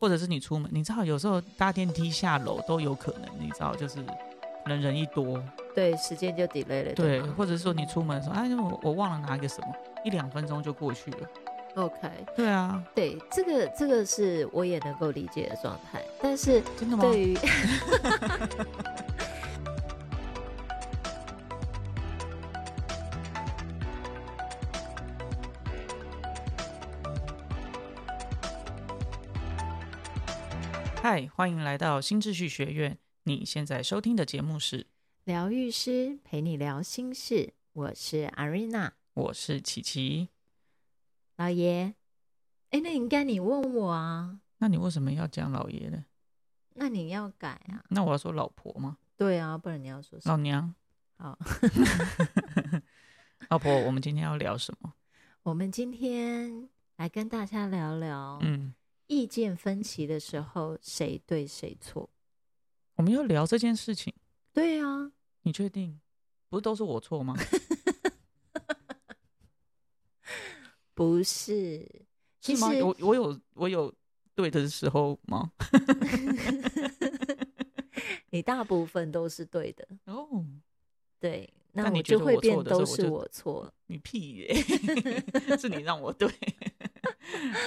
或者是你出门，你知道有时候搭电梯下楼都有可能，你知道就是可能人一多，对，时间就 delay 了。对，吗或者是说你出门的时候，哎，我我忘了拿一个什么，一两分钟就过去了。OK，对啊，对，这个这个是我也能够理解的状态，但是真的吗？对于 嗨，欢迎来到新秩序学院。你现在收听的节目是，疗愈师陪你聊心事，我是阿瑞娜我是琪琪。老爷。哎，那应该你问我啊，那你为什么要讲老爷呢？那你要改啊？那我要说老婆吗？对啊，不然你要说什么？老娘，好，老婆，我们今天要聊什么？我们今天来跟大家聊聊，嗯，意见分歧的时候谁对谁错。我们要聊这件事情，对啊，你确定？不是都是我错吗？不是，其？实我我有我有对的时候吗？你大部分都是对的。哦，对，那我我就会变都是我错。你屁耶、是你让我对。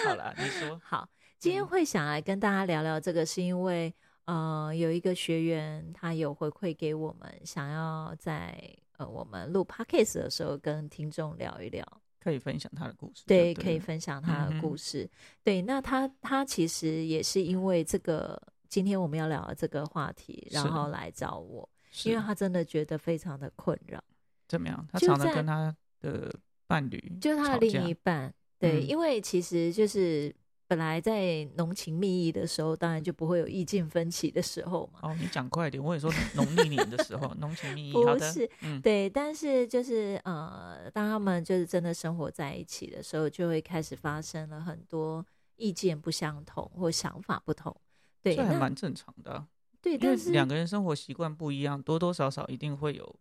好了，你说。好，今天嗯会想来跟大家聊聊这个，是因为呃，有一个学员他有回馈给我们，想要在呃我们录 podcast 的时候跟听众聊一聊。可以分享他的故事就对，可以分享他的故事。对，那他他其实也是因为这个，今天我们要聊的这个话题，然是后来找我，因为他真的觉得非常的困扰。怎么样？他常常跟他的伴侣就是他的另一半，对，嗯因为其实就是本来在浓情蜜意的时候，当然就不会有意见分歧的时候嘛。哦，你讲快一点，我也说农历年的时候，浓情蜜意。不好的是，嗯，对，但是就是呃，当他们就是真的生活在一起的时候，就会开始发生了很多意见不相同或想法不同。对，这还蛮正常的啊、对，但是两个人生活习惯不一样，多多少少一定会有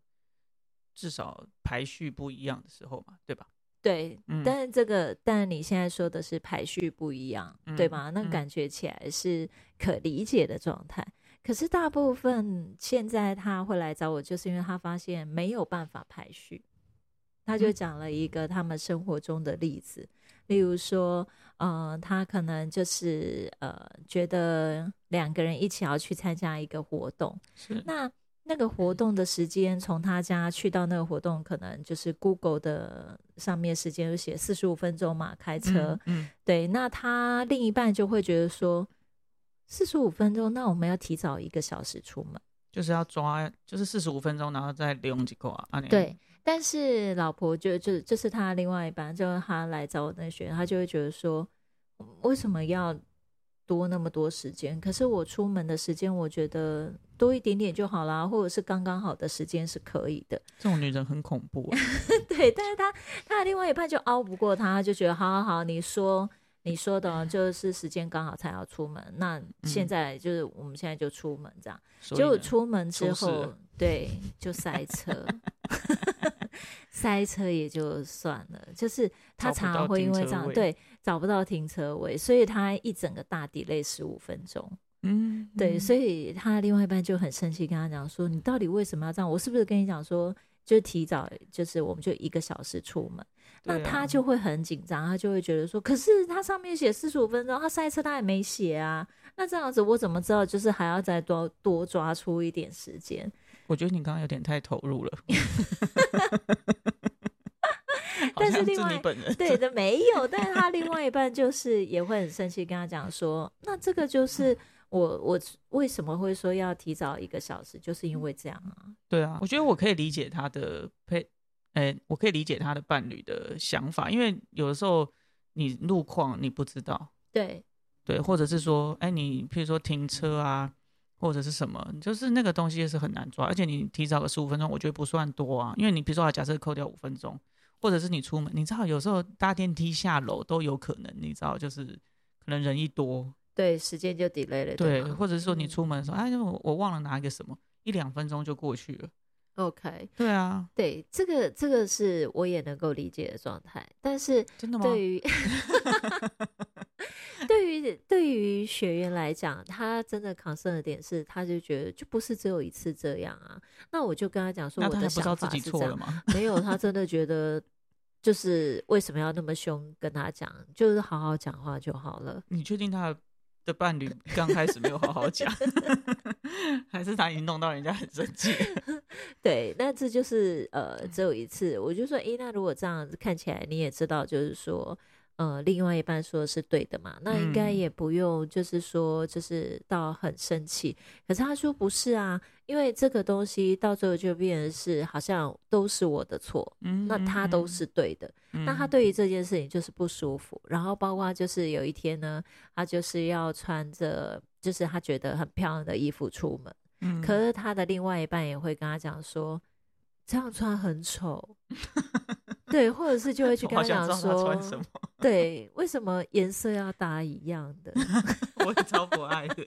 至少排序不一样的时候嘛，对吧？对，嗯但是这个，但你现在说的是排序不一样，对嗯吗？那嗯感觉起来是可理解的状态。可是大部分现在他会来找我，就是因为他发现没有办法排序。他就嗯讲了一个他们生活中的例子，例如说，呃，他可能就是呃，觉得两个人一起要去参加一个活动，是，那那个活动的时间，从他家去到那个活动，可能就是 Google 的上面时间就写四十五分钟嘛，开车。嗯，对，那他另一半就会觉得说，四十五分钟，那我们要提早一个小时出门。就是要抓，就是四十五分钟，然后再利用几个啊。对，但是老婆就就就是他另外一半，就是他来找我那个学员，他就会觉得说，为什么要多那么多时间？可是我出门的时间，我觉得多一点点就好啦，或者是刚刚好的时间是可以的。这种女人很恐怖、啊。对，但是她她的另外一半就熬不过她，他就觉得好好好，你说你说的哦就是时间刚好才要出门，那现在就是我们现在就出门这样。结果出门之后，对，就塞车，塞车也就算了，就是他常常会因为这样对找不到停车位，所以他一整个大 delay 十五分钟。嗯，对，嗯所以他另外一半就很生气，跟他讲说：“你到底为什么要这样？我是不是跟你讲说，就提早，就是我们就一个小时出门？那他就会很紧张，他就会觉得说，可是他上面写四十五分钟，他塞车他也没写啊，那这样子我怎么知道？就是还要再多多抓出一点时间。我觉得你刚刚有点太投入了。另外你本人。对的，没有，但是他另外一半就是也会很生气，跟他讲说，那这个就是我我为什么会说要提早一个小时，就是因为这样啊。对啊，我觉得我可以理解他的配，诶、我可以理解他的伴侣的想法，因为有的时候你路况你不知道，对。对，或者是说，哎、你譬如说停车啊，或者是什么，就是那个东西是很难抓，而且你提早个十五分钟，我觉得不算多啊，因为你比如说，假设扣掉五分钟，或者是你出门，你知道有时候搭电梯下楼都有可能，你知道，就是可能人一多，对，时间就 delay 了，对，吗？或者是说你嗯。出门的时候，哎，我我忘了拿一个什么，一两分钟就过去了，OK，对啊，对，这个这个是我也能够理解的状态，但是真的吗？对于 对于对于学员来讲，他真的扛胜的点是，他就觉得就不是只有一次这样啊。那我就跟他讲说，那我的他不知道想法自己是这样，错了吗？没有，他真的觉得就是为什么要那么凶跟他讲，就是好好讲话就好了。你确定他的伴侣刚开始没有好好讲，还是他已经弄到人家很生气？对，那这就是呃只有一次，我就说，诶，那如果这样子看起来，你也知道，就是说。呃，另外一半说的是对的嘛，那应该嗯。也不用，就是说，就是到很生气。可是他说不是啊，因为这个东西到最后就变成是好像都是我的错，嗯，那他都是对的。嗯，那他对于这件事情就是不舒服，然后包括就是有一天呢，他就是要穿着就是他觉得很漂亮的衣服出门，嗯，可是他的另外一半也会跟他讲说，这样穿很丑，对，或者是就会去跟他讲说，么，对，为什么颜色要搭一样的？我也超不爱的。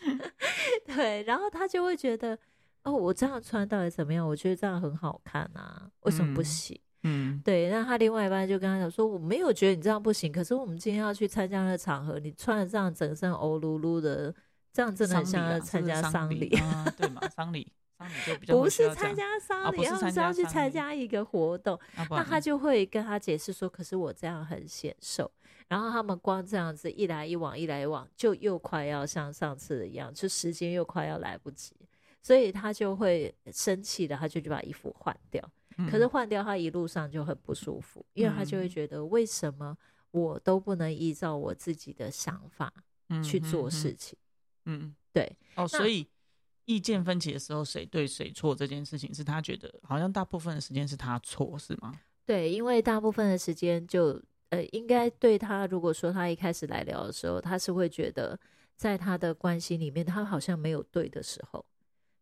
对，然后他就会觉得，哦，我这样穿到底怎么样？我觉得这样很好看啊，为什么不嗯行？嗯，对，那他另外一半就跟他讲说，我没有觉得你这样不行，可是我们今天要去参加那个场合，你穿的这样整身欧噜噜的，这样真的很像要参加丧礼。啊，对嘛？丧礼，丧礼就比较不是参加丧礼，啊不是他是要去参加一个活动，那他就会跟他解释说，可是我这样很显瘦。然后他们光这样子一来一往，一来一往，就又快要像上次一样，就时间又快要来不及，所以他就会生气的，他就去把衣服换掉。可是嗯换掉，他一路上就很不舒服，因为他就会嗯觉得为什么我都不能依照我自己的想法嗯去做嗯事情？嗯，对，哦，所以意见分歧的时候，谁对谁错这件事情，是他觉得好像大部分的时间是他错，是吗？对，因为大部分的时间就呃，应该对他，如果说他一开始来聊的时候，他是会觉得在他的关系里面，他好像没有对的时候，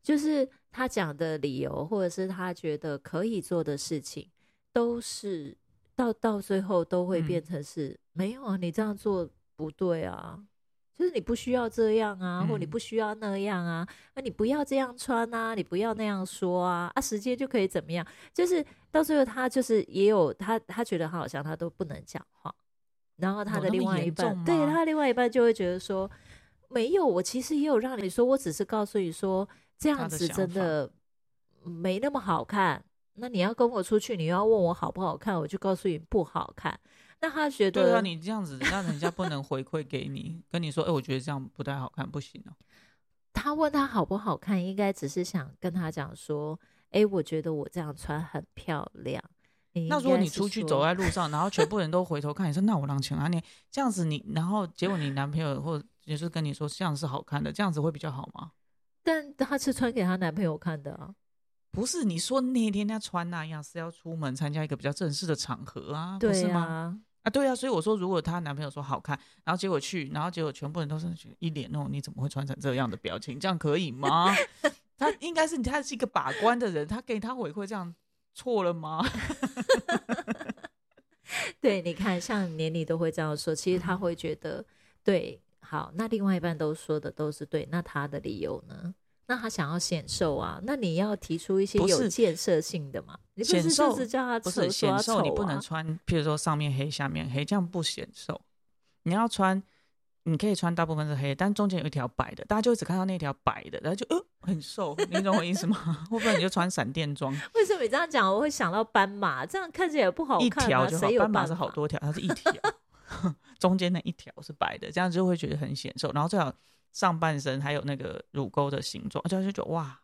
就是他讲的理由，或者是他觉得可以做的事情，都是到到最后都会变嗯成是、没有啊，你这样做不对啊。就是你不需要这样啊，或你嗯不需要那样啊，那你不要这样穿啊，你不要那样说啊，啊，时间就可以怎么样？就是到最后，他就是也有他，他觉得他好像他都不能讲话，然后他的另外一半，对吗他另外一半就会觉得说，没有，我其实也有让你说，我只是告诉你说这样子真的没那么好看。那你要跟我出去，你要问我好不好看，我就告诉你不好看。那他觉得，对啊，你这样子让人家不能回馈给你，跟你说，哎、我觉得这样不太好看，不行哦、他问他好不好看，应该只是想跟他讲说，哎、我觉得我这样穿很漂亮。那如果你出去走在路上，然后全部人都回头看你说，那我让请啊你这样子你，然后结果你男朋友或也是跟你说这样是好看的，这样子会比较好吗？但他是穿给她男朋友看的啊。不是你说那天她穿那样是要出门参加一个比较正式的场合啊，不对是吗？啊，对啊，所以我说，如果她男朋友说好看，然后结果去，然后结果全部人都是一脸那种你怎么会穿成这样的表情，这样可以吗？他应该是他是一个把关的人，他给他回馈这样错了吗？对，你看，像年龄都会这样说，其实他会觉得对，好，那另外一半都说的都是对，那他的理由呢？那他想要显瘦啊，那你要提出一些有建设性的嘛？你不是就是叫他不是显瘦，你不能啊穿，譬如说上面黑下面黑，这样不显瘦。你要穿，你可以穿大部分是黑，但中间有一条白的，大家就会只看到那条白的，然后就呃很瘦，你懂我意思吗？会不会你就穿闪电装，为什么你这样讲，我会想到斑马，这样看起来也不好一看啊，条就好斑马是好多条，它是一条，中间那一条是白的，这样就会觉得很显瘦。然后最好上半身还有那个乳沟的形状，就就觉得哇，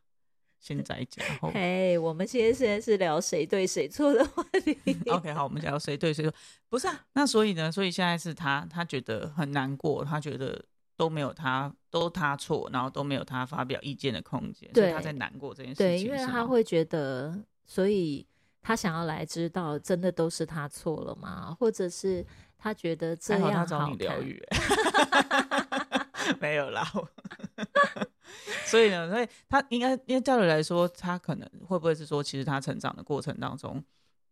现在讲后。嘿，我们现在现在是聊谁对谁错的话题。OK，好，我们聊谁对谁错，不是啊？那所以呢？所以现在是他，他觉得很难过，他觉得都没有他，都他错，然后都没有他发表意见的空间，所以对他在难过这件事对，情。因为他会觉得，所以他想要来知道，真的都是他错了吗？或者是他觉得这样好他找你疗看？愈，没有啦。所以呢，所以他应该，因为教理来说，他可能会不会是说，其实他成长的过程当中，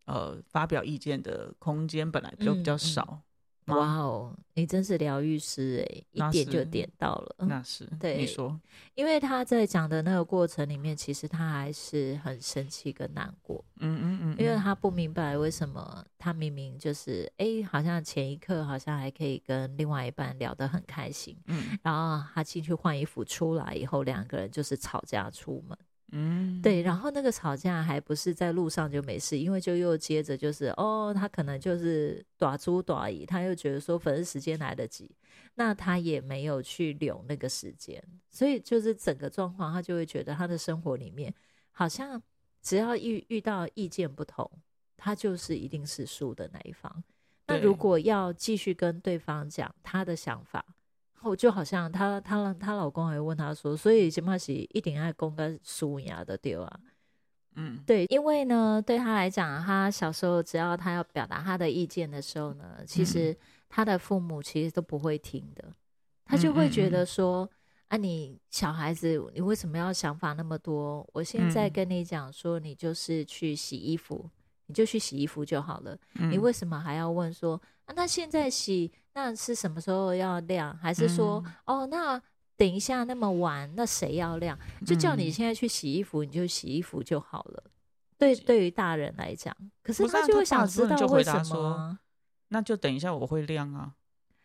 呃，发表意见的空间本来就比较嗯嗯少，哇哦，你真是疗愈师哎，点就是点到了。那是对你说，因为他在讲的那个过程里面，其实他还是很生气跟难过，嗯嗯因为他不明白为什么他明明就是哎，诶好像前一刻好像还可以跟另外一半聊得很开心，嗯。然后他进去换衣服出来以后，两个人就是吵架出门。嗯，对，然后那个吵架还不是在路上就没事，因为就又接着就是哦，他可能就是短租短乙，他又觉得说反正时间来得及，那他也没有去留那个时间，所以就是整个状况，他就会觉得他的生活里面好像只要遇遇到意见不同，他就是一定是输的那一方。那如果要继续跟对方讲他的想法，我就好像她她她老公还问她说，所以金马喜一定爱公跟输赢的对啊？嗯对，因为呢，对他来讲，他小时候只要他要表达他的意见的时候呢，其实他的父母其实都不会听的，他就会觉得说。啊，你小孩子，你为什么要想法那么多？我现在嗯跟你讲说，你就是去洗衣服，你就去洗衣服就好了。你嗯为什么还要问说啊？那现在洗，那是什么时候要晾？还是说、嗯哦，那等一下那么晚，那谁要晾？就叫你嗯现在去洗衣服，你就洗衣服就好了。对，对于大人来讲，可是他就会想知道为什么。那就等一下我会晾啊，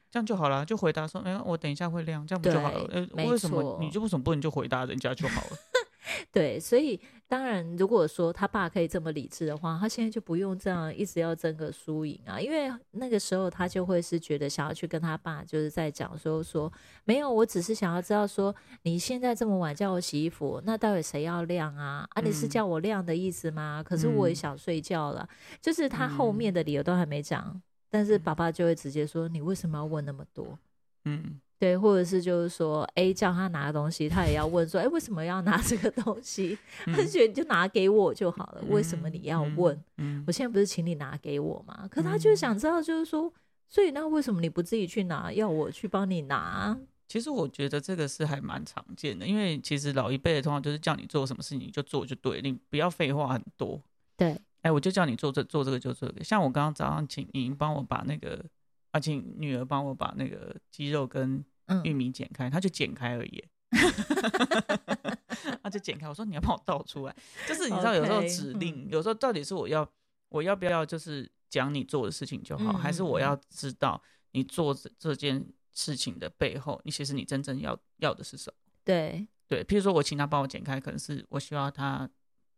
这样就好了，就回答说，哎、我等一下会亮，这样不就好了？呃，为什么你就为什么不能就回答人家就好了？对，所以当然，如果说他爸可以这么理智的话，他现在就不用这样一直要争个输赢啊，因为那个时候他就会是觉得想要去跟他爸就是在讲说说没有，我只是想要知道说你现在这么晚叫我洗衣服，那到底谁要晾啊？啊，你是嗯叫我晾的意思吗？可是我也嗯想睡觉了，就是他后嗯面的理由都还没讲，但是爸爸就会直接说你为什么要问那么多？嗯，对，或者是就是说，哎，叫他拿东西，他也要问说，哎，为什么要拿这个东西？他觉得你就拿给我就好了，为什么你要问？嗯？嗯我现在不是请你拿给我吗？可他就是想知道，就是说，所以那为什么你不自己去拿，要我去帮你拿？其实我觉得这个是还蛮常见的，因为其实老一辈的通常就是叫你做什么事情你就做就对，你不要废话很多。对，哎，我就叫你做这做这个就做这个。像我刚刚早上请莹帮我把那个，啊，请女儿帮我把那个鸡肉跟嗯玉米剪开，她就剪开而已。她就剪开，我说你要帮我倒出来，就是你知道有时候指令，有时候到底是我要我要不要就是讲你做的事情就好，嗯还是我要知道你做这这件事情的背后，你其实你真正要要的是什么？对，对，譬如说我请他帮我剪开，可能是我需要他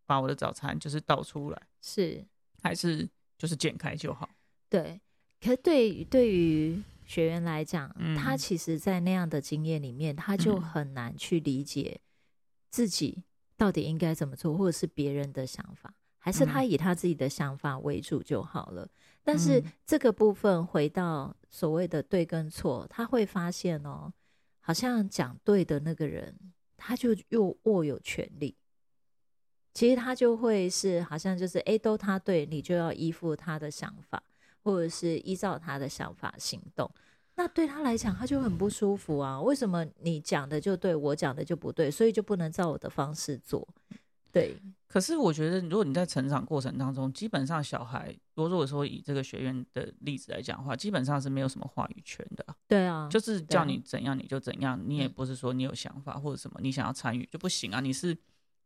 把我的早餐就是倒出来，是，还是就是剪开就好？对。可是对对于学员来讲，他嗯其实，在那样的经验里面，他就嗯很难去理解自己到底应该怎么做，或者是别人的想法，还是他嗯以他自己的想法为主就好了。但是嗯这个部分回到所谓的对跟错，他会发现哦，好像讲对的那个人，他就又握有权利。其实他就会是好像就是哎，都他对你就要依附他的想法，或者是依照他的想法行动。那对他来讲，他就很不舒服啊！为什么你讲的就对，我讲的就不对，所以就不能照我的方式做？对，可是我觉得，如果你在成长过程当中，基本上小孩，如果说以这个学院的例子来讲的话，基本上是没有什么话语权的啊，对啊，就是叫你怎样你就怎样，你也嗯不是说你有想法或者什么，你想要参与就不行啊，你是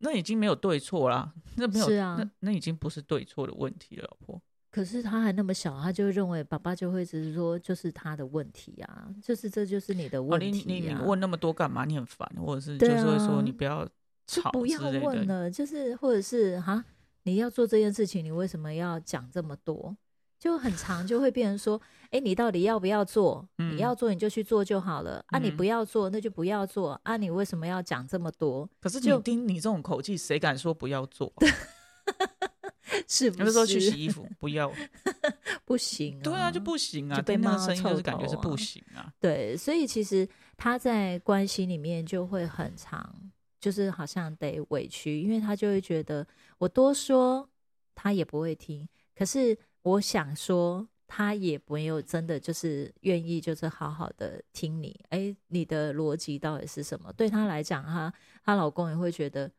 那已经没有对错啦，那没有，是啊那那已经不是对错的问题了，老婆。可是他还那么小，他就认为爸爸就会只是说，就是他的问题啊，就是这就是你的哦，问你你题啊，你问那么多干嘛？你很烦，或者是就是会说啊你不要吵就不要。问了，就是或者是哈，你要做这件事情，你为什么要讲这么多？就很长，就会变成说，哎，你到底要不要做？你嗯要做你就去做就好了啊，你嗯不要做那就不要做啊，你为什么要讲这么多？可是就你听你这种口气，谁敢说不要做？是不有的时候去洗衣服，不要。不行、啊？对啊，就不行啊，就被骂声音就是感觉是不行啊。对，所以其实他在关系里面就会很长，就是好像得委屈，因为他就会觉得我多说他也不会听，可是我想说他也没有真的就是愿意就是好好的听你，哎，你的逻辑到底是什么？对他来讲，她她老公也会觉得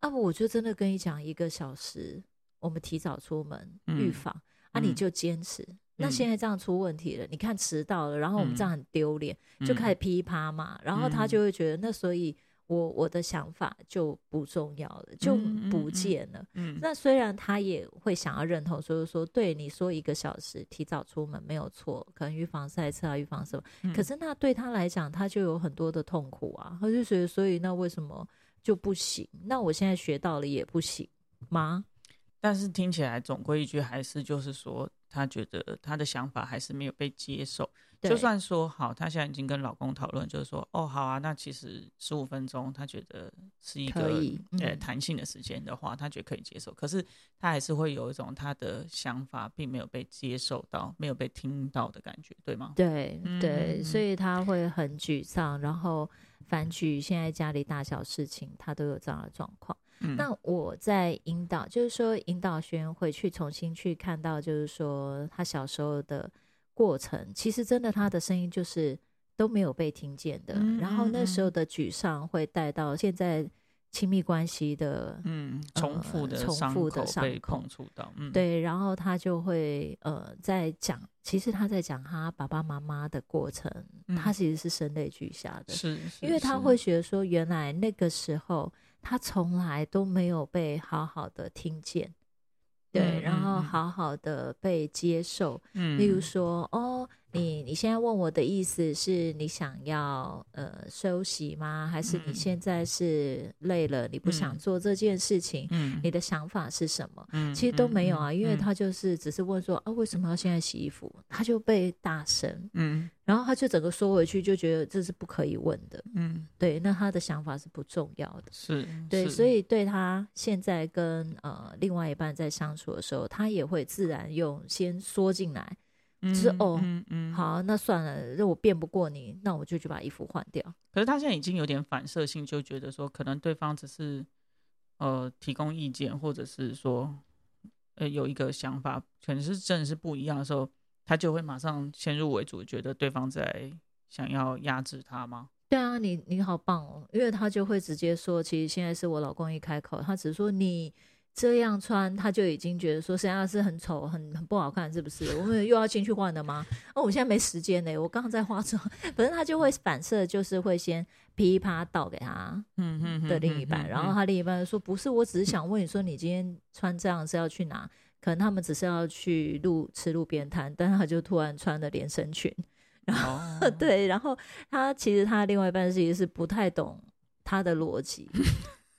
啊，我就真的跟你讲一个小时，我们提早出门预嗯防。啊，你嗯就坚持，那现在这样出问题了，你看迟到了，然后我们这样很丢脸，就开始噼啪嘛，然后他就会觉得，那所以。我我的想法就不重要了，就不见了。嗯，那虽然他也会想要认同，所以说对你说一个小时提早出门没有错，可能预防赛车啊，预防什么。可是那对他来讲，他就有很多的痛苦啊，他就觉得，所以那为什么就不行？那我现在学到了也不行吗？但是听起来总归一句，还是就是说，他觉得他的想法还是没有被接受。就算说好，她现在已经跟老公讨论，就是说，哦，好啊，那其实十五分钟，她觉得是一个呃弹性的时间的话，她觉得可以接受。可是她还是会有一种她的想法并没有被接受到，没有被听到的感觉，对吗？对对，所以她会很沮丧，然后反举现在家里大小事情，她都有这样的状况。那我在引导，就是说引导学员回去重新去看到，就是说他小时候的。过程其实真的，他的声音就是都没有被听见的。然后那时候的沮丧会带到现在亲密关系的嗯重复的重复的伤口碰触到，嗯，对。然后他就会呃在讲，其实他在讲他爸爸妈妈的过程，他其实是声泪俱下的，是因为他会觉得说，原来那个时候他从来都没有被好好的听见。对，然后好好的被接受。嗯，例如说，哦。你你现在问我的意思是你想要呃休息吗？还是你现在是累了，你不想做这件事情？嗯，你的想法是什么？嗯，其实都没有啊，因为他就是只是问说啊，为什么要现在洗衣服？他就被大声，嗯，然后他就整个缩回去，就觉得这是不可以问的，嗯，对，那他的想法是不重要的，是对，所以对他现在跟呃另外一半在相处的时候，他也会自然用先缩进来。是哦，嗯嗯，好，那算了，如果辩不过你，那我就去把衣服换掉。可是他现在已经有点反射性，就觉得说，可能对方只是呃提供意见，或者是说呃有一个想法，可能是真的是不一样的时候，他就会马上先入为主，觉得对方在想要压制他吗？对啊，你你好棒哦，因为他就会直接说，其实现在是我老公一开口，他只是说你。这样穿，他就已经觉得说实际上是很丑、很很不好看，是不是？我们又要进去换了吗？哦，我现在没时间呢，我刚刚在化妆。反正他就会反射，就是会先噼啪倒给他的另一半，然后他另一半说：“不是，我只是想问你说，你今天穿这样是要去哪？可能他们只是要去路吃路边摊，但是他就突然穿了连身裙，然后对，然后他其实他另外一半其实是不太懂他的逻辑。”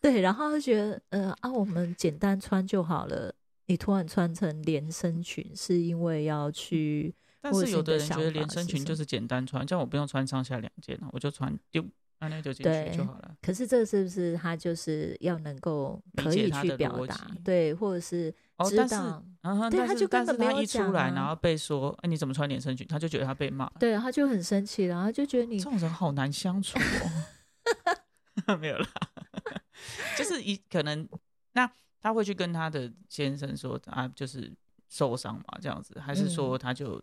对，然后他觉得，呃啊，我们简单穿就好了。你突然穿成连身裙，是因为要去？但是有的人觉得连身裙就是简单穿，这样我不用穿上下两件了，我就穿丢，那就进去就好了。可是这是不是他就是要能够可以去表达？对，或者是知道？对，他就但是他一出来，然后被说，哎，你怎么穿连身裙？他就觉得他被骂。对，他就很生气，然后就觉得你这种人好难相处哦。没有了。就是一可能，那他会去跟他的先生说啊，就是受伤嘛，这样子，还是说他就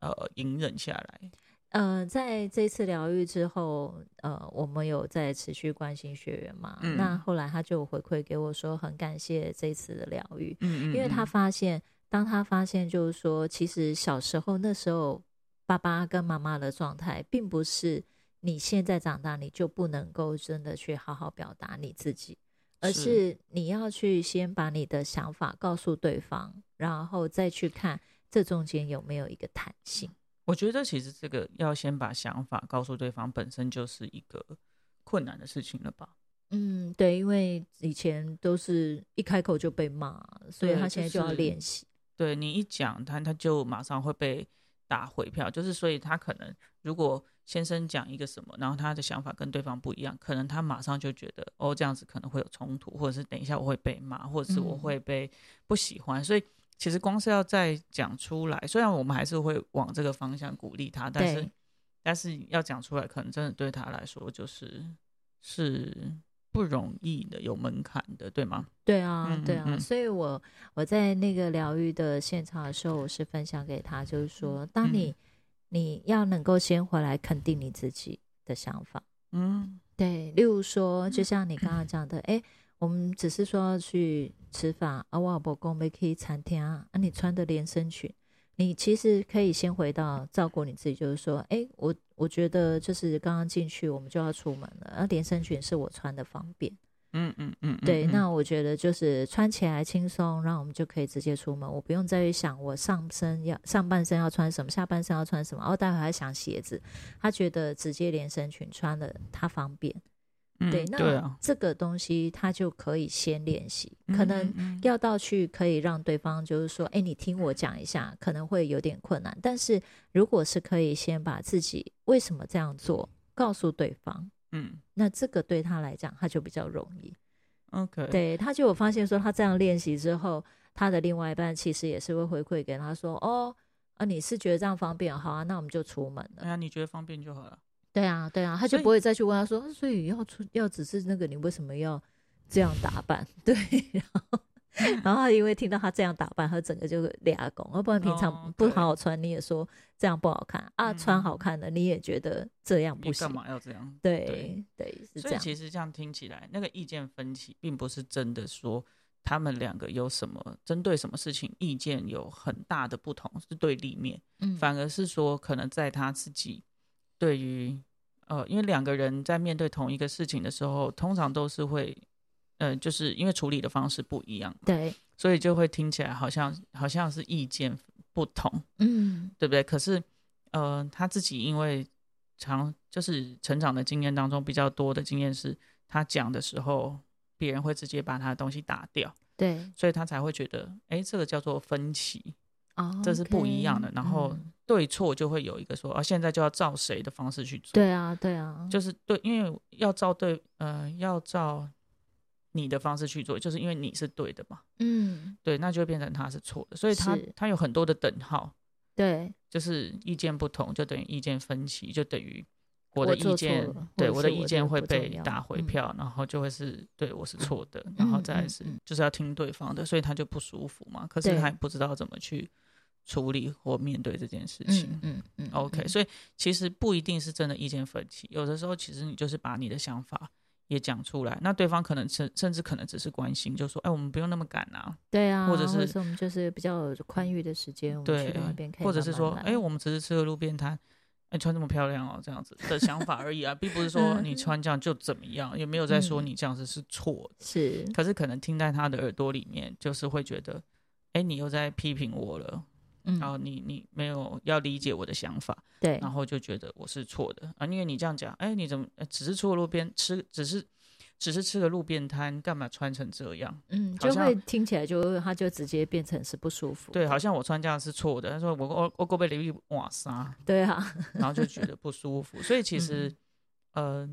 呃隐忍下来？呃，在这次疗愈之后，呃，我们有在持续关心学员嘛？那后来他就回馈给我说，很感谢这次的疗愈，嗯嗯，因为他发现，当他发现就是说，其实小时候那时候爸爸跟妈妈的状态，并不是。你现在长大，你就不能够真的去好好表达你自己，而是你要去先把你的想法告诉对方，然后再去看这中间有没有一个弹性。我觉得其实这个要先把想法告诉对方，本身就是一个困难的事情了吧？嗯，对，因为以前都是一开口就被骂，所以他现在就要练习。对你一讲他，他就马上会被打回票，就是所以他可能如果。先生讲一个什么，然后他的想法跟对方不一样，可能他马上就觉得哦，这样子可能会有冲突，或者是等一下我会被骂，或者是我会被不喜欢。所以其实光是要再讲出来，虽然我们还是会往这个方向鼓励他，但是但是要讲出来，可能真的对他来说就是是不容易的，有门槛的，对吗？对啊，对啊。所以我我在那个疗愈的现场的时候，我是分享给他，就是说，当你。你要能够先回来肯定你自己的想法，嗯，对。例如说，就像你刚刚讲的，哎，我们只是说要去吃饭，啊，我老公没可以餐厅啊，啊，你穿的连身裙，你其实可以先回到照顾你自己，就是说，哎，我我觉得就是刚刚进去我们就要出门了，那连身裙是我穿的方便，嗯嗯嗯，对，那我觉得就是穿起来轻松，然后我们就可以直接出门，我不用再去想我上身要上半身要穿什么，下半身要穿什么，然后待会还想鞋子，他觉得直接连身裙穿的他方便。对，那这个东西他就可以先练习，可能要到去可以让对方就是说，哎，你听我讲一下，可能会有点困难。但是如果是可以先把自己为什么这样做告诉对方，嗯，那这个对他来讲他就比较容易。OK，对，他就有发现说，他这样练习之后，他的另外一半其实也是会回馈给他说，哦，啊，你是觉得这样方便，好啊，那我们就出门了。哎呀，你觉得方便就好了。对啊，对啊，他就不会再去问他说，所以要出要只是那个，你为什么要这样打扮？对，然后然后因为听到他这样打扮，他整个就俩拱，要不然平常不好好穿，你也说这样不好看啊，穿好看的你也觉得这样不行，干嘛要这样？对对，是这样。其实这样听起来，那个意见分歧，并不是真的说他们两个有什么针对什么事情意见有很大的不同，是对立面，嗯，反而是说可能在他自己。对于，呃，因为两个人在面对同一个事情的时候，通常都是会，呃，就是因为处理的方式不一样，对，所以就会听起来好像好像是意见不同，嗯，对不对？可是，呃，他自己因为长就是成长的经验当中比较多的经验是，他讲的时候，别人会直接把他的东西打掉，对，所以他才会觉得，哎，这个叫做分歧。哦，这是不一样的。然后对错就会有一个说，啊，现在就要照谁的方式去做？对啊，对啊，就是对，因为要照对，呃，要照你的方式去做，就是因为你是对的嘛。嗯，对，那就变成他是错的，所以他他有很多的等号。对，就是意见不同就等于意见分歧，就等于我的意见，对我的意见会被打回票，然后就会是对我是错的，然后再是就是要听对方的，所以他就不舒服嘛。可是他不知道怎么去。处理或面对这件事情，嗯嗯，OK，所以其实不一定是真的意见分歧，有的时候其实你就是把你的想法也讲出来，那对方可能甚甚至可能只是关心，就说，哎，我们不用那么赶啊，对啊，或者是我们就是比较宽裕的时间，对，或者是说，哎，我们只是吃个路边摊，哎，穿这么漂亮哦，这样子的想法而已啊，并不是说你穿这样就怎么样，也没有在说你这样子是错的，是，可是可能听在他的耳朵里面，就是会觉得，哎，你又在批评我了。然后你你没有要理解我的想法，对，然后就觉得我是错的啊，因为你这样讲，哎，你怎么只是出个路边吃，只是只是吃个路边摊，干嘛穿成这样？嗯，就会听起来就他就直接变成是不舒服，对，好像我穿这样是错的。他说我我我过被淋雨瓦沙，对啊，然后就觉得不舒服，所以其实呃。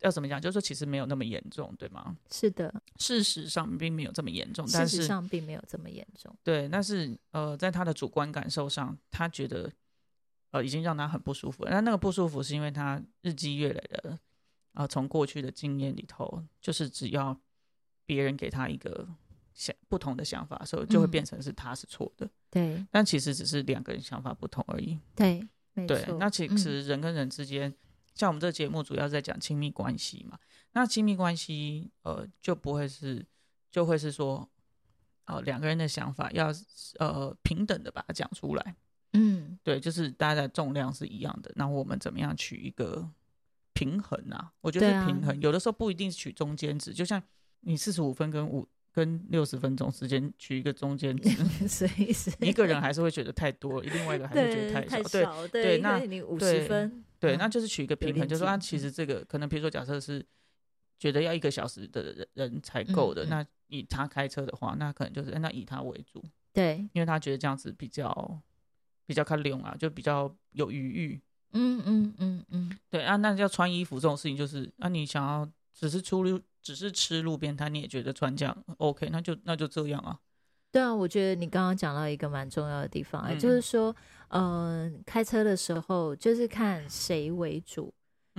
要怎么讲？就是说，其实没有那么严重，对吗？是的，事实上并没有这么严重。事实上并没有这么严重。对，但是呃，在他的主观感受上，他觉得呃已经让他很不舒服。那那个不舒服是因为他日积月累的啊，从过去的经验里头，就是只要别人给他一个想不同的想法的时候，就会变成是他是错的。对，但其实只是两个人想法不同而已。对，对。那其实人跟人之间。像我们这个节目主要在讲亲密关系嘛，那亲密关系呃就不会是就会是说，呃两个人的想法要呃平等的把它讲出来，嗯，对，就是大家的重量是一样的，那我们怎么样取一个平衡啊？我觉得平衡有的时候不一定是取中间值，就像你四十五分跟五跟六十分钟时间取一个中间值，所以是一个人还是会觉得太多，另外一个还是觉得太少，对对，那你五十分。对，那就是取一个平衡，就是说，其实这个可能，比如说，假设是觉得要一个小时的人人才够的，那以他开车的话，那可能就是那以他为主，对，因为他觉得这样子比较比较看用啊，就比较有余裕。嗯嗯嗯嗯，对啊，那要穿衣服这种事情，就是啊，你想要只是出路，只是吃路边摊，你也觉得穿这样 OK，那就那就这样啊。对啊，我觉得你刚刚讲到一个蛮重要的地方，就是说，嗯，开车的时候就是看谁为主，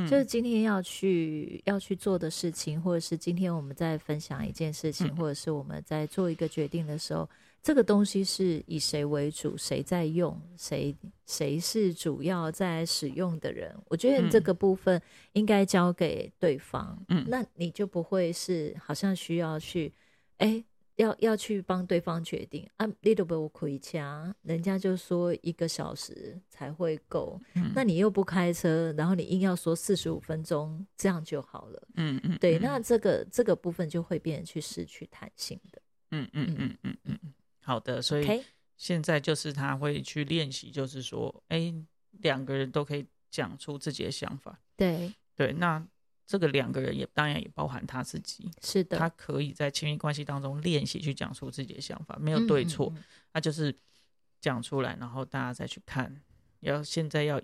就是今天要去要去做的事情，或者是今天我们在分享一件事情，或者是我们在做一个决定的时候，这个东西是以谁为主，谁在用，谁谁是主要在使用的人，我觉得这个部分应该交给对方，嗯，那你就不会是好像需要去，哎。要要去帮对方决定啊，little bit 回家，人家就说一个小时才会够，嗯那你又不开车，然后你硬要说四十五分钟，这样就好了。嗯嗯，对，嗯那这个这个部分就会变成去失去弹性的。嗯嗯嗯嗯嗯嗯，好的，所以现在就是他会去练习，就是说，哎，两个人都可以讲出自己的想法。对，对，那这个两个人也当然也包含他自己，是的，他可以在亲密关系当中练习去讲出自己的想法，没有对错，嗯。他就是讲出来，然后大家再去看，要现在要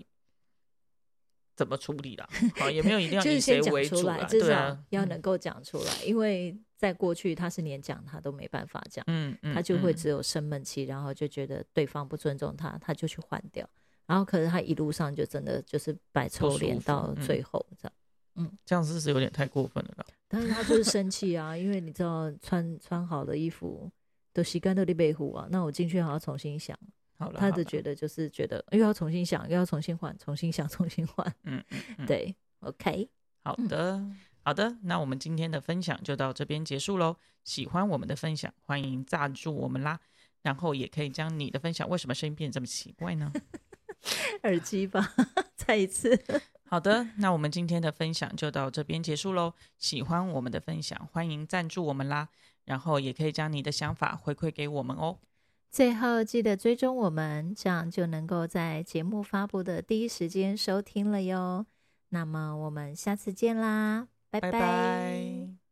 怎么处理啦？好，也没有一定要 就是以谁为主啦，至少对啊，要能够讲出来，因为在过去他是连讲他都没办法讲，嗯嗯，他就会嗯。只有生闷气，然后就觉得对方不尊重他，他就去换掉，然后可是他一路上就真的就是摆臭不舒服脸到嗯。最后这样。这样子是有点太过分了啦。但是他就是生气啊，因为你知道穿穿好的衣服都洗干都得被护啊，那我进去还要重新想，好了，他的觉得就是觉得又要重新想，又要重新换，重新想，重新换。嗯嗯嗯，对，OK，好的，好的，那我们今天的分享就到这边结束喽。喜欢我们的分享，欢迎赞助我们啦。然后也可以将你的分享，为什么声音变得这么奇怪呢？耳机吧，再一次。好的，那我们今天的分享就到这边结束喽。喜欢我们的分享，欢迎赞助我们啦。然后也可以将你的想法回馈给我们哦。最后记得追踪我们，这样就能够在节目发布的第一时间收听了哟。那么我们下次见啦，拜拜拜